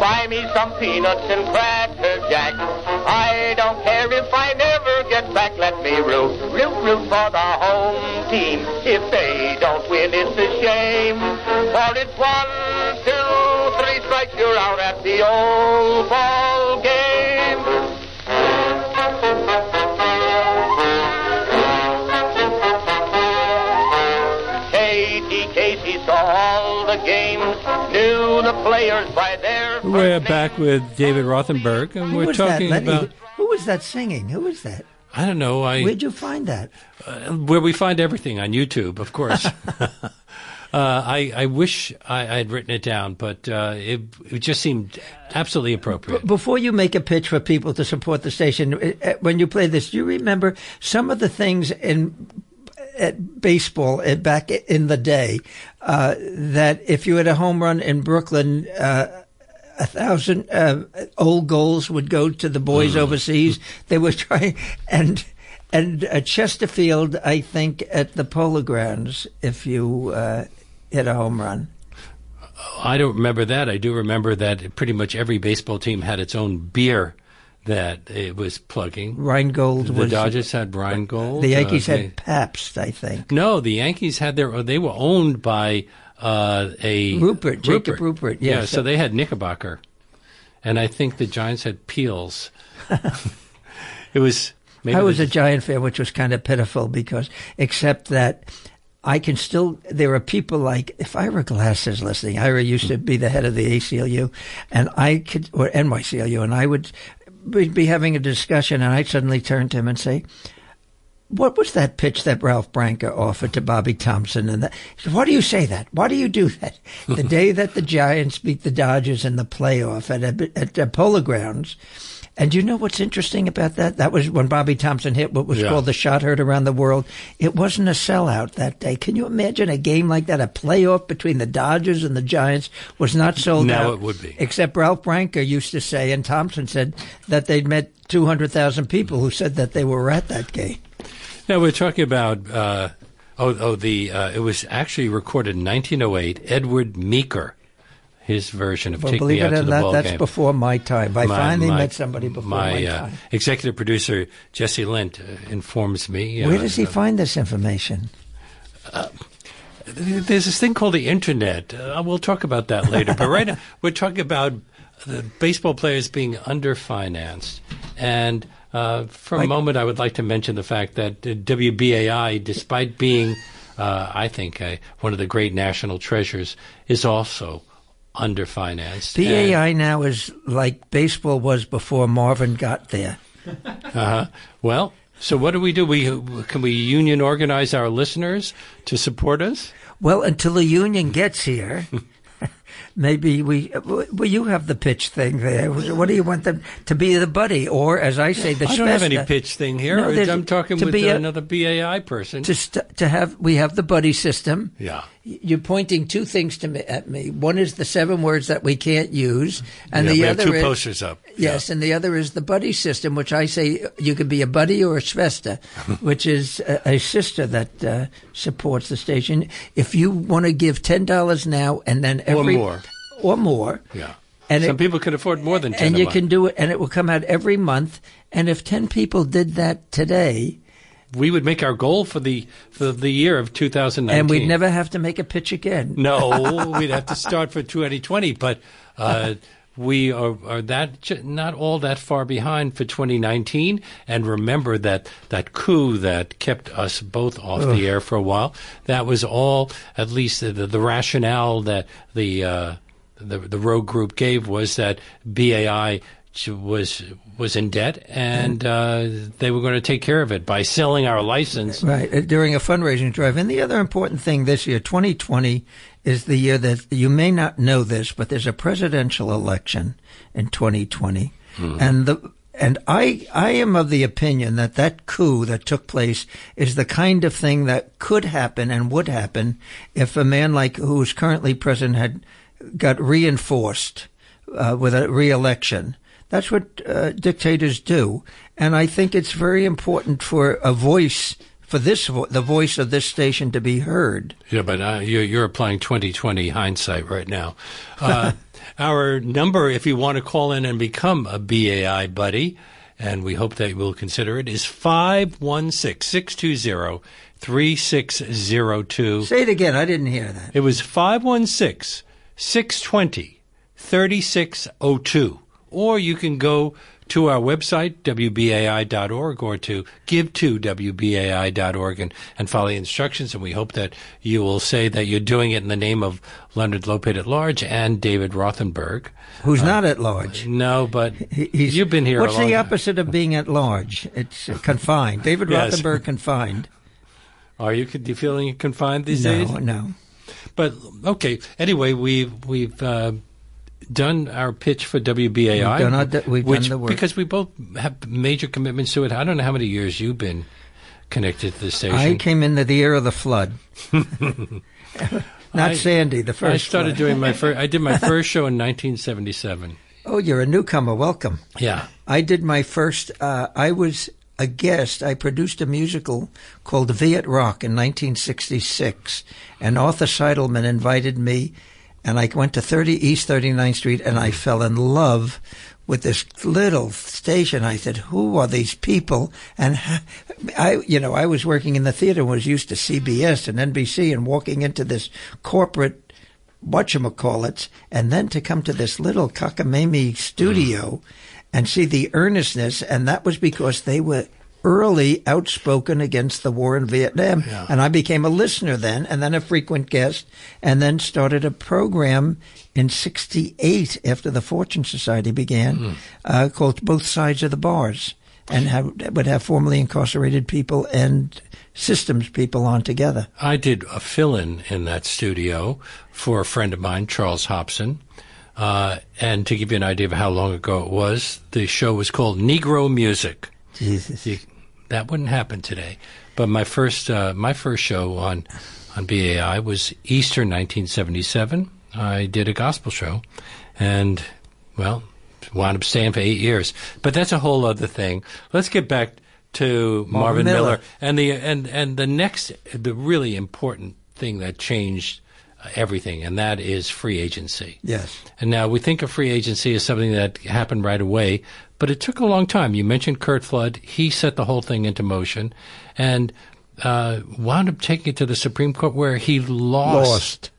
Buy me some peanuts and cracker jack. I don't care if I never get back. Let me root, root, root for the home team. If they don't win, it's a shame. For it's one, two, out at the old ball game. Katie Casey saw all the games, knew the players by their We're back with David Rothenberg, and Who we're was talking that? About. Who was that singing? Who was that? I don't know. I Where'd you find that? Uh, where we find everything on YouTube, of course. uh, I, I wish I, I had written it down, but uh, it, it just seemed absolutely appropriate. Before you make a pitch for people to support the station, uh, uh, when you play this, do you remember some of the things in at baseball uh, back in the day uh, that if you had a home run in Brooklyn, uh, a thousand uh, Old Golds would go to the boys overseas. They were trying and. And uh, Chesterfield, I think, at the Polo Grounds, if you uh, hit a home run. I don't remember that. I do remember that pretty much every baseball team had its own beer that it was plugging. Rheingold The was Dodgers had Rheingold. The Yankees uh, had Pabst, I think. No, the Yankees had their. They were owned by uh, a Ruppert, Jacob Ruppert, Yeah, yes. so they had Knickerbocker, and I think the Giants had Piels. it was. Maybe I was a Giant fan, which was kind of pitiful because, except that I can still, there are people like, if Ira Glasser is listening, Ira used to be the head of the ACLU, and I could, or NYCLU, and I would be be having a discussion, and I'd suddenly turn to him and say, what was that pitch that Ralph Branca offered to Bobby Thomson? And that, he said, why do you say that? Why do you do that? the day that the Giants beat the Dodgers in the playoff at at, at Polo Grounds. And you know what's interesting about that? That was when Bobby Thomson hit what was Yeah. called the shot heard around the world. It wasn't a sellout that day. Can you imagine a game like that? A playoff between the Dodgers and the Giants was not sold Now out. it would be. Except Ralph Branca used to say, and Thomson said that they'd met 200,000 people who said that they were at that game. Now we're talking about. Uh, oh, oh, the. Uh, it was actually recorded in 1908. Edward Meeker, his version of Well, "Take believe Me Out it to or the not, Ball that's Game." before my time. I My- finally my- met somebody before my, uh, time. executive producer Jesse Lint uh, informs me. Where uh, does he find this information? There's this thing called the internet. Uh, we'll talk about that later. but right now, we're talking about the baseball players being underfinanced. And uh, for a moment, I would like to mention the fact that uh, WBAI, despite being, uh, I think, uh, one of the great national treasures, is also underfinanced. And- AI now is like baseball was before Marvin got there. Uh-huh. Well, so what do we do? We can we union organize our listeners to support us? Well, until the union gets here, maybe we. Well, you have the pitch thing there. What do you want them to be the buddy, or as I say, the I don't have any pitch thing here. No, I'm talking to with be a- another BAI person. To st- to have we have the buddy system. yeah. You're pointing two things to me, at me. One is the seven words that we can't use, and Yeah, the other two is posters up. Yes, and the other is the buddy system, which I say you could be a buddy or a Schwester, which is a, a sister that uh, supports the station. If you want to give ten dollars now and then Or every more. Or more, Yeah. And Some it- people can afford more than 10 and you month. can do it, and it will come out every month. And if ten people did that today, we would make our goal for the for the year of 2019. and we'd never have to make a pitch again. No, we'd have to start for 2020, but uh, we are, are that not all that far behind for 2019. And remember that that coup that kept us both off the air for a while. That was all, at least the, the rationale that the uh, the the rogue group gave was that BAI was was in debt and uh, they were going to take care of it by selling our license. Right, uh, during a fundraising drive. And the other important thing this year, 2020, is the year that you may not know this, but there's a presidential election in 2020. And the and I I am of the opinion that that coup that took place is the kind of thing that could happen and would happen if a man like who is currently president had got reinforced uh, with a re-election. That's what uh, dictators do, and I think it's very important for a voice for this vo- the voice of this station to be heard. Yeah, but uh, you're, you're applying 2020 hindsight right now. Uh, our number, if you want to call in and become a BAI buddy, and we hope that you will consider it, is 516 620 3602. Say it again. I didn't hear that. It was 516 620 3602. Or you can go to our website, WBAI.org, or to give to WBAI.org and, and follow the instructions. And we hope that you will say that you're doing it in the name of Leonard Lopate at large and David Rothenberg. Who's not at large? No, but he's- you've been here What's the time. opposite of being at large? It's uh, confined. David Yes. Rothenberg confined. Are you, do you feeling confined these No, days? no. But okay. Anyway, we've we've uh, done our pitch for WBAI. We've done our we've which, done the work. because we both have major commitments to it. I don't know how many years you've been connected to the station. I came into the year of the flood. Not I- Sandy, the first. I started flood. doing my first. I did my first show in 1977. Oh, you're a newcomer. Welcome. Yeah. I did my first. Uh, I was a guest. I produced a musical called Viet Rock in 1966, and Arthur Seidelman invited me, and I went to 30 East 39th Street, and I fell in love with this little station. I said, "Who are these people?" And I, you know, I was working in the theater, and was used to CBS and NBC, and walking into this corporate whatchamacallits, and then to come to this little cockamamie studio mm-hmm. And see the earnestness, and that was because they were early outspoken against the war in Vietnam. Yeah. And I became a listener then, and then a frequent guest, and then started a program in 68 after the Fortune Society began uh, called Both Sides of the Bars. And have, would have formerly incarcerated people and systems people on together. I did a fill-in in that studio for a friend of mine, Charles Hobson. Uh, and to give you an idea of how long ago it was, the show was called Negro Music. Jesus. You, that wouldn't happen today. But my first uh, my first show on on BAI was Easter 1977. I did a gospel show, and well, wound up staying for eight years. But that's a whole other thing. Let's get back to Marvin, Miller. Miller. and the and and the next the really important thing that changed everything, and that is free agency. Yes. And now we think of free agency as something that happened right away, but it took a long time. You mentioned Curt Flood. He set the whole thing into motion and uh, wound up taking it to the Supreme Court where he lost. lost.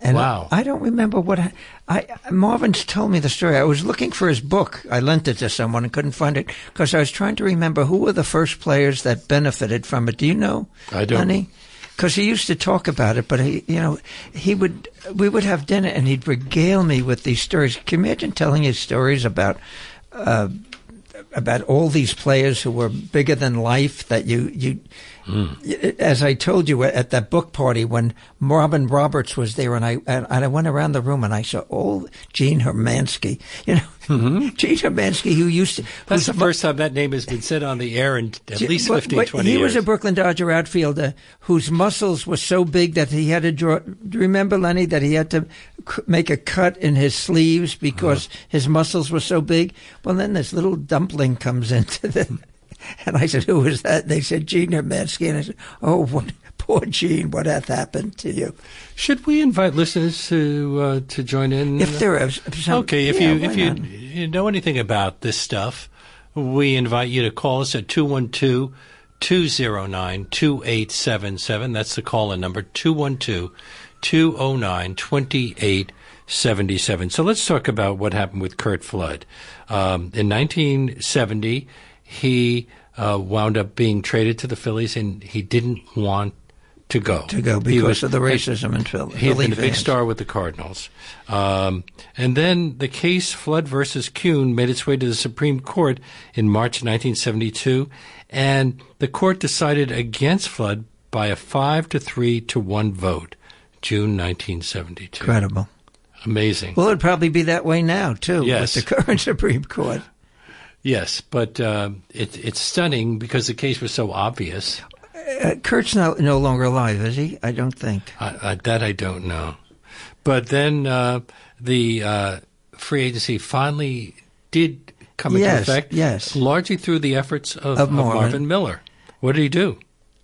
And Wow. I, I don't remember what I, I. Marvin's told me the story. I was looking for his book. I lent it to someone and couldn't find it because I was trying to remember who were the first players that benefited from it. Do you know? I don't. Honey? Because he used to talk about it, but he, you know, he would. We would have dinner and he'd regale me with these stories. Can you imagine telling his stories about? Uh, about all these players who were bigger than life that you you Mm. As I told you uh, at that book party when Robin Roberts was there, and I and I went around the room and I saw oh, old Gene Hermanski. You know, mm-hmm. Gene Hermanski, who used to. That's the first time that name has been said on the air in at least but- 15, but 20 he years. was a Brooklyn Dodger outfielder whose muscles were so big that he had to draw. Do you remember Lenny that he had to c- make a cut in his sleeves because Uh-huh. his muscles were so big? Well, then this little dumpling comes into the, and I said, "Who was that?" They said, "Gene Hermanski," and I said, "Oh, what, poor Gene, what hath happened to you?" Should we invite listeners to uh, to join in? If there is some, okay, if yeah, you if you, you know anything about this stuff, we invite you to call us at 212 209 2877. That's the call in number 212 209 2877. So let's talk about what happened with Curt Flood. Um, in 1970, he uh, wound up being traded to the Phillies, and he didn't want to go. to go because was- of the racism in Philly. he had been a big star with the Cardinals. Um, and then the case Flood versus Kuhn made its way to the Supreme Court in March 1972, and the court decided against Flood by a five to three to one vote, June 1972. Incredible. Amazing. Well, it'd probably be that way now too Yes. with the current Supreme Court. Yes, but uh, it, it's stunning because the case was so obvious. Uh, Curt's no, no longer alive, is he? I don't think. That I don't know. But then uh, the uh, free agency finally did come Yes, into effect, yes. largely through the efforts of, Of of. Marvin Miller. What did he do?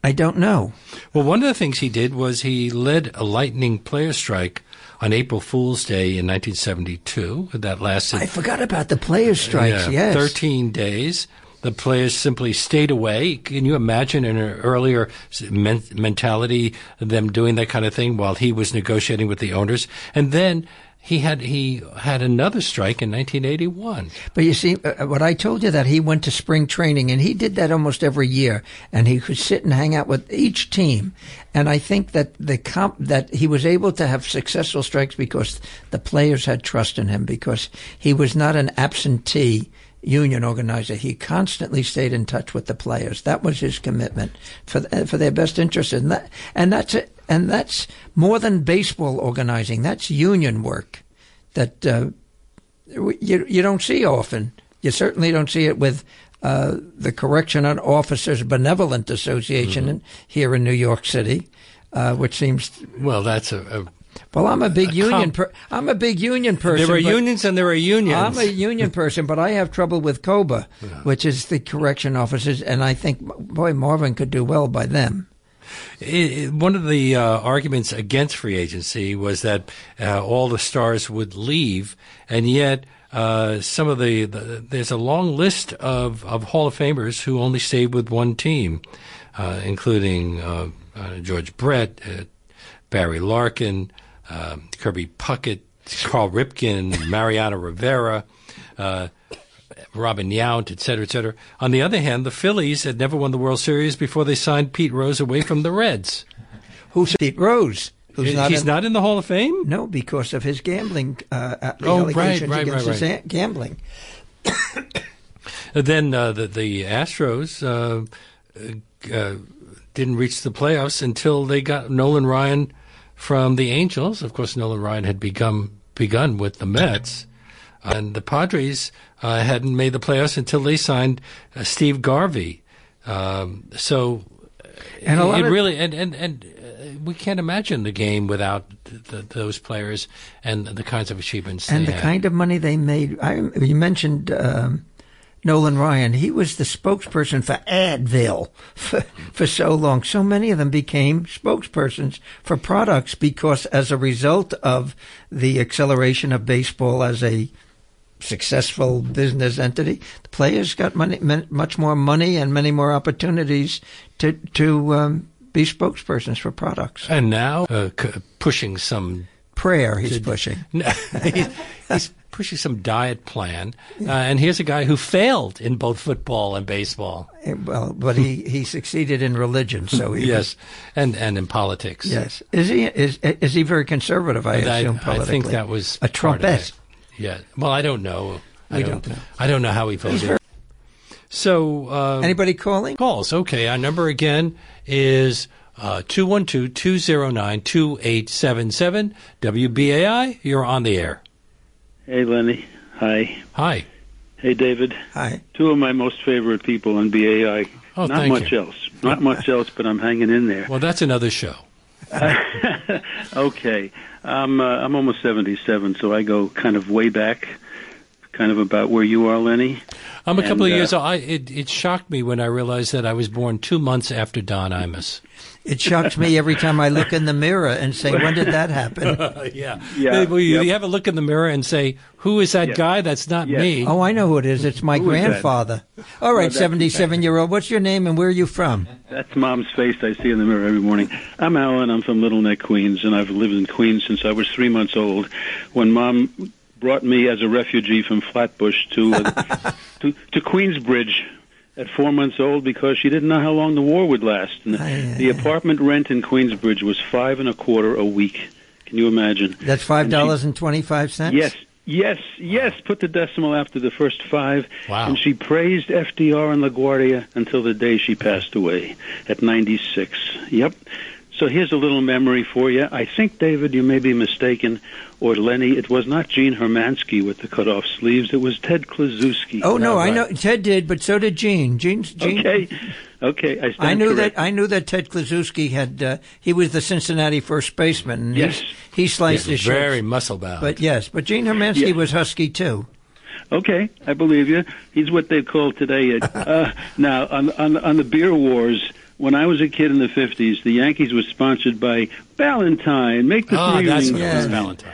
I don't know. Well, one of the things he did was he led a lightning player strike on April Fool's Day in 1972. That lasted I forgot about the players' strikes. yeah, yes. 13 days. The players simply stayed away. Can you imagine in an earlier men- mentality them doing that kind of thing while he was negotiating with the owners? And then he had he had another strike in 1981. But you see, uh, what I told you that he went to spring training, and he did that almost every year, and he could sit and hang out with each team. And I think that the comp that he was able to have successful strikes because the players had trust in him because he was not an absentee union organizer. He constantly stayed in touch with the players. That was his commitment for th- for their best interest, and that and that's it. And that's more than baseball organizing. That's union work. That uh, you you don't see often. You certainly don't see it with uh, the Correctional Officers Benevolent Association in, here in New York City, uh, which seems. Well, that's a, a Well, I'm a big union. com- Per, I'm a big union person. there are unions and there are unions. I'm a union person, but I have trouble with COBA, which is the correction officers, and I think boy Marvin could do well by them. It, one of the uh, arguments against free agency was that uh, all the stars would leave, and yet uh, some of the, the there's a long list of, of Hall of Famers who only stayed with one team, uh, including uh, uh, George Brett, Barry Larkin, Kirby Puckett, Cal Ripken, Mariano Rivera. Robin Yount, et cetera, et cetera. On the other hand, the Phillies had never won the World Series before they signed Pete Rose away from the Reds. Who's Pete Rose? Who's not He's in- not in the Hall of Fame? No, because of his gambling uh, Oh, right, right, right, his right. a- gambling. Then uh, the, the Astros uh, uh, didn't reach the playoffs until they got Nolan Ryan from the Angels. Of course, Nolan Ryan had begun begun with the Mets, and the Padres uh, hadn't made the playoffs until they signed uh, Steve Garvey. Um, so And a lot it of- really and and and uh, we can't imagine the game without th th those players and the kinds of achievements and they the had. kind of money they made. I, you mentioned um, Nolan Ryan. He was the spokesperson for Advil for, for so long. So many of them became spokespersons for products because, as a result of the acceleration of baseball as a successful business entity, the players got money, much more money and many more opportunities to to um, be spokespersons for products. and now uh, c- pushing some Prayer he's pushing. No, he's, he's pushing some diet plan, uh, and here's a guy who failed in both football and baseball. Eh, Well, but he, he succeeded in religion, so he Yes, and and in politics. Yes. Is he is is he very conservative? I And I, assume I politically. think that was a trumpet. It. Yeah. Well, I don't know. I We don't, don't know. I don't know how he voted. So uh, Anybody calling? calls. Okay, our number again is uh, 212-209-2877. WBAI, you're on the air. Hey, Lenny. Hi. Hi. Hey, David. Hi. Two of my most favorite people on BAI. Oh, Not thank much you. else. Not much else, but I'm hanging in there. Well, that's another show. okay. I'm, uh, I'm almost 77, so I go kind of way back, kind of about where you are, Lenny. I'm a couple And, of uh, years old. I, it, it shocked me when I realized that I was born two months after Don Imus. It shocks me every time I look in the mirror and say, when did that happen? yeah. Yeah, Well, you, yep. you have a look in the mirror and say, who is that Yes. guy? That's not Yes. me. Oh, I know who it is. It's my Who is that? grandfather. All right, 77 year old. What's your name and where are you from? That's Mom's face I see in the mirror every morning. I'm Alan. I'm from Little Neck, Queens, and I've lived in Queens since I was three months old. When Mom brought me as a refugee from Flatbush to uh, to, to Queensbridge at four months old because she didn't know how long the war would last. And Aye, the aye. apartment rent in Queensbridge was five and a quarter a week. Can you imagine? That's $5.25? Yes, yes, yes. Put the decimal after the first five. Wow. And she praised FDR and LaGuardia until the day she passed away at 96. Yep. So here's a little memory for you. I think, David, you may be mistaken, or Lenny, it was not Gene Hermanski with the cut-off sleeves. It was Ted Kluszewski. Oh, no, I know. Ted did, but so did Gene. Gene, Gene Okay. Okay. I, stand I knew that. I knew that Ted Kluszewski had. Uh, he was the Cincinnati first baseman. And Yes. he, he sliced his shirt. Very muscle bound. But yes, but Gene Hermanski Yeah. was husky too. Okay, I believe you. He's what they call today. A, uh, now, on, on on the beer wars, when I was a kid in the fifties, the Yankees were sponsored by Ballantine. Make the Ah, that's feeling Yeah. Miss Ballantine.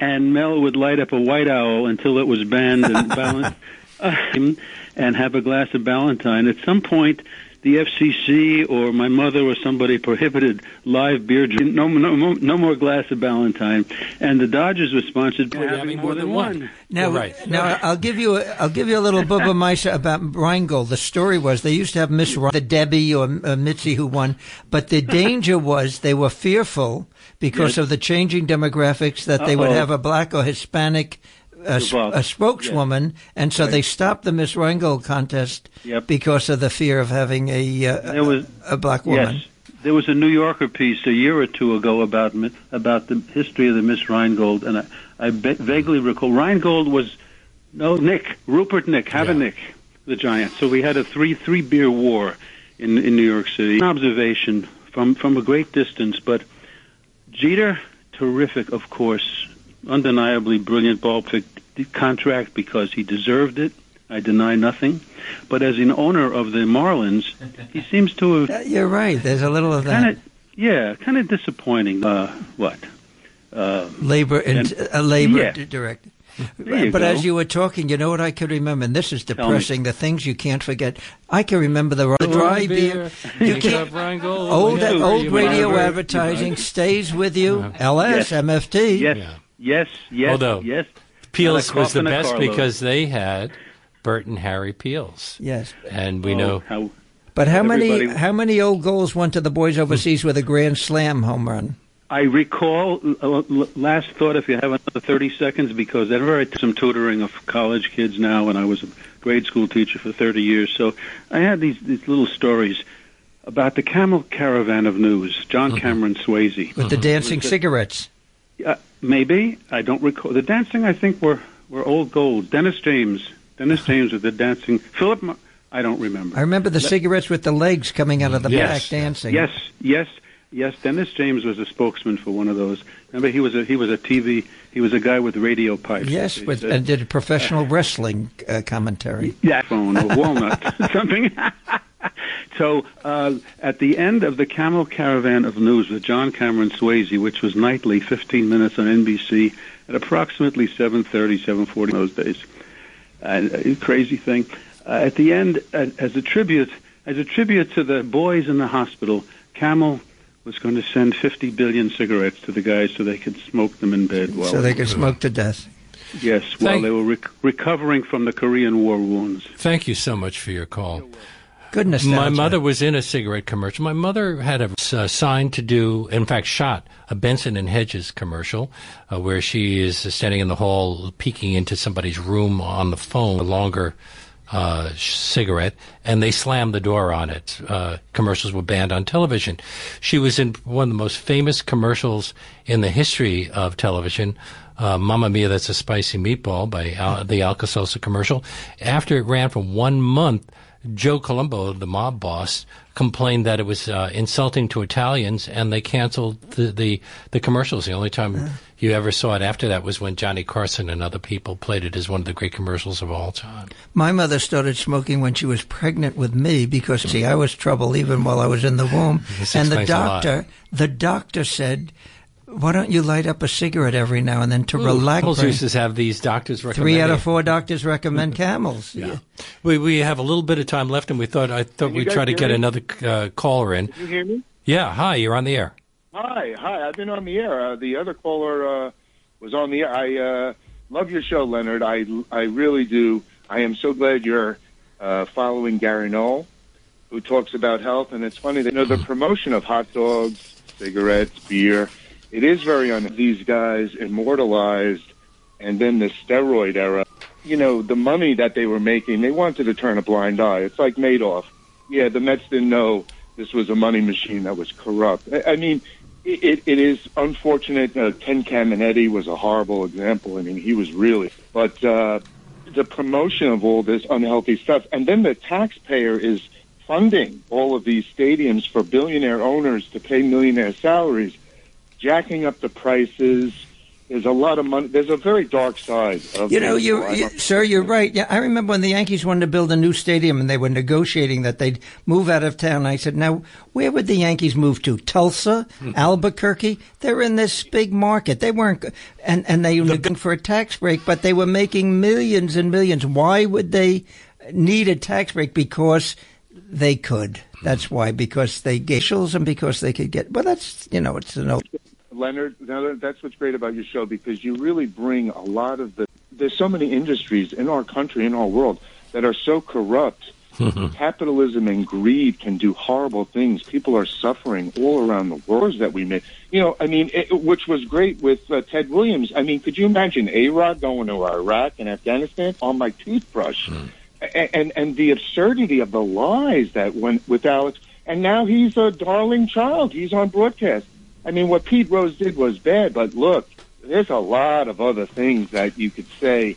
and Mel would light up a white owl until it was banned and Ballantine, and have a glass of Ballantine. At some point, the FCC or my mother or somebody prohibited live beer. drink- No, no, no, no more glass of Ballantine. And the Dodgers were sponsored by Well, having more than one. Now, right. now I'll give you a, I'll give you a little bubba mice about Rheingold. The story was they used to have Miss Rhein- the Debbie or uh, Mitzi who won, but the danger was they were fearful because Yes. of the changing demographics that they would have a black or Hispanic. A, a spokeswoman, and so they stopped the Miss Rheingold contest Yep. because of the fear of having a uh, was- a, a black woman. Yes. There was a New Yorker piece a year or two ago about about the history of the Miss Rheingold, and I, I ba- vaguely recall Rheingold was no Nick Rupert Nick Havenick, the giant. So we had a three three beer war in in New York City. An observation from from a great distance, but Jeter, terrific, of course, undeniably brilliant ball pick contract because he deserved it. I deny nothing. But as an owner of the Marlins, he seems to have Uh, You're right. There's a little of that kind of yeah, kind of disappointing. Uh, what? Uh, labor and And- uh, labor Yeah. d- director. But go. as you were talking, you know what I could remember, and this is depressing. The things you can't forget. I can remember the, the dry beer. You can't. Old Yeah. old radio Remember. advertising stays with you. LS Yes. MFT. yes, Yeah. yes, yes, Although, yes. Piels was the cough and a best because they had Bert and Harry Piels. Yes. And we Oh, know how But how many how many Old Golds went to the boys overseas with a grand slam home run? I recall. Uh, last thought, if you have another thirty seconds, because whenever I did some tutoring of college kids now, and I was a grade school teacher for thirty years, so I had these these little stories about the Camel Caravan of News. John Cameron Swayze. With the dancing cigarettes. Uh, maybe I don't recall the dancing. I think were were old gold. Dennis James, Dennis James with the dancing. Philip, Mar- I don't remember. I remember the cigarettes with the legs coming out of the Yes. back dancing. Yes, yes, yes. Dennis James was a spokesman for one of those. Remember, he was a he was a TV. He was a guy with radio pipes. Yes, with, said- and did professional wrestling uh, commentary. yeah, phone or walnut, something. so uh, at the end of the Camel Caravan of News with John Cameron Swayze, which was nightly, 15 minutes on NBC at approximately 7:30, 7:40 in those days. And a crazy thing. Uh, at the end, uh, as a tribute, as a tribute to the boys in the hospital, Camel was going to send 50 billion cigarettes to the guys so they could smoke them in bed. While so they could smoke to death. yes, while Thank- they were rec- recovering from the Korean War wounds. Thank you so much for your call. Good nostalgia. My mother was in a cigarette commercial. My mother had a uh, sign to do, in fact, shot a Benson and Hedges commercial uh, where she is standing in the hall peeking into somebody's room on the phone. A longer uh, cigarette, and they slammed the door on it. Uh, commercials were banned on television. She was in one of the most famous commercials in the history of television. Uh, Mamma Mia, that's a spicy meatball by Al- the Alka-Seltzer commercial. After it ran for one month, Joe Colombo, the mob boss, complained that it was uh, insulting to Italians, and they canceled the, the, the commercials. The only time you ever saw it after that was when Johnny Carson and other people played it as one of the great commercials of all time. My mother started smoking when she was pregnant with me because see, I was trouble even while I was in the womb. And the explains a lot. doctor, the doctor said, "Why don't you light up a cigarette every now and then to relax?" Camels used to have these doctors recommend. Three out of four doctors recommend camels. Yeah. We we have a little bit of time left, and we thought I thought we'd try to get me? another uh, caller in. You hear me? Yeah, hi, you're on the air. Hi, hi. I've been on the air. Uh, the other caller uh, was on the air. I uh, love your show, Leonard. I I really do. I am so glad you're uh, following Gary Null, who talks about health. And it's funny that you know the promotion of hot dogs, cigarettes, beer. It is very on these guys immortalized, and then the steroid era. You know the money that they were making. They wanted to turn a blind eye. It's like Madoff. Yeah, the Mets didn't know this was a money machine that was corrupt. I, I mean, it, it is unfortunate. Uh, Ken Caminiti was a horrible example. I mean, he was really. But uh, the promotion of all this unhealthy stuff, and then the taxpayer is funding all of these stadiums for billionaire owners to pay millionaire salaries, jacking up the prices. There's a lot of money. There's a very dark side of You know, you, you sir, you're right. Yeah, I remember when the Yankees wanted to build a new stadium and they were negotiating that they'd move out of town. I said, "Now, where would the Yankees move to? Tulsa, hmm. Albuquerque? They're in this big market. They weren't, and and they were looking for a tax break, but they were making millions and millions. Why would they need a tax break? Because they could. That's why. Because they gave officials and because they could get. Well, that's you know, it's an old. Leonard, now that's what's great about your show because you really bring a lot of the. There's so many industries in our country, in our world, that are so corrupt. Capitalism and greed can do horrible things. People are suffering all around the world that we make. You know, I mean, it, which was great with uh, Ted Williams. I mean, could you imagine A Rod going to Iraq and Afghanistan on my toothbrush? A- and and the absurdity of the lies that went with Alex. And now he's a darling child. He's on broadcast. I mean, what Pete Rose did was bad, but look, there's a lot of other things that you could say,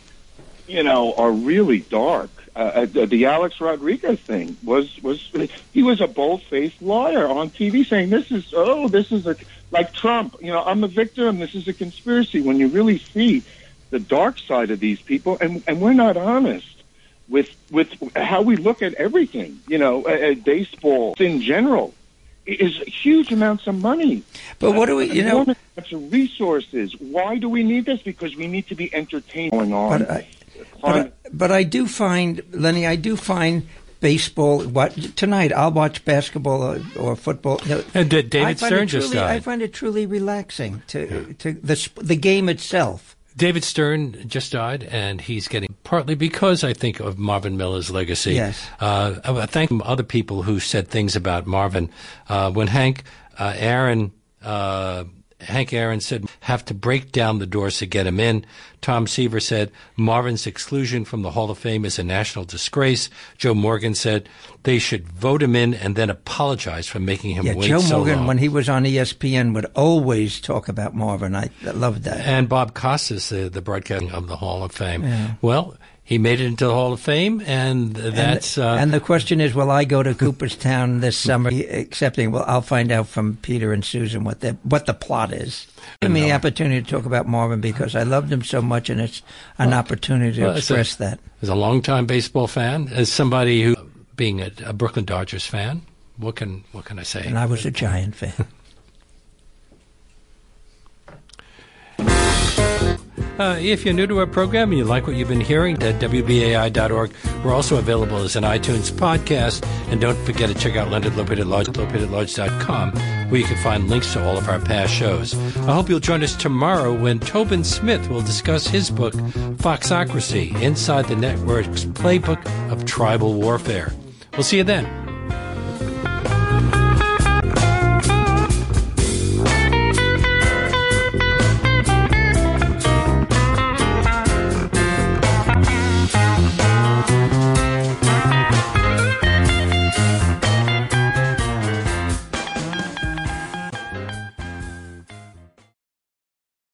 you know, are really dark. Uh, uh, the Alex Rodriguez thing was was he was a bold faced liar on TV saying this is oh this is a like Trump you know I'm a victim this is a conspiracy when you really see the dark side of these people and and we're not honest with with how we look at everything you know uh, baseball in general is huge amounts of money But what do we, you know? enormous amounts of resources why do we need this because we need to be entertained going on But I, but, I, but I do find, Lenny, I do find baseball. What tonight? I'll watch basketball or, or football. No, And David I find Stern it just truly, I find it truly relaxing to to the the game itself. David Stern just died, and he's getting partly because I think of Marvin Miller's legacy. Yes. Uh, I thank other people who said things about Marvin. Uh, when Hank uh, Aaron. Hank Aaron said, have to break down the doors to get him in. Tom Seaver said, Marvin's exclusion from the Hall of Fame is a national disgrace. Joe Morgan said, they should vote him in and then apologize for making him Yeah, wait Joe so Morgan, long. when he was on ESPN, would always talk about Marvin. I, loved that. and Bob Costas, the, the broadcasting of the Hall of Fame. Well, he made it into the Hall of Fame, and that's and, uh, and the question is, will I go to Cooperstown this summer? Accepting, well, I'll find out from Peter and Susan what the what the plot is. Give me the opportunity to talk about Marvin because I loved him so much, and it's an opportunity to well, it's a- express that. as a longtime baseball fan, as somebody who, being a, a Brooklyn Dodgers fan, what can what can I say? And I was a Giant fan. Uh, if you're new to our program and you like what you've been hearing at WBAI.org, we're also available as an iTunes podcast. And don't forget to check out Leonard Lopate at Large, where you can find links to all of our past shows. I hope you'll join us tomorrow when Tobin Smith will discuss his book, Foxocracy Inside the Network's Playbook of Tribal Warfare. We'll see you then.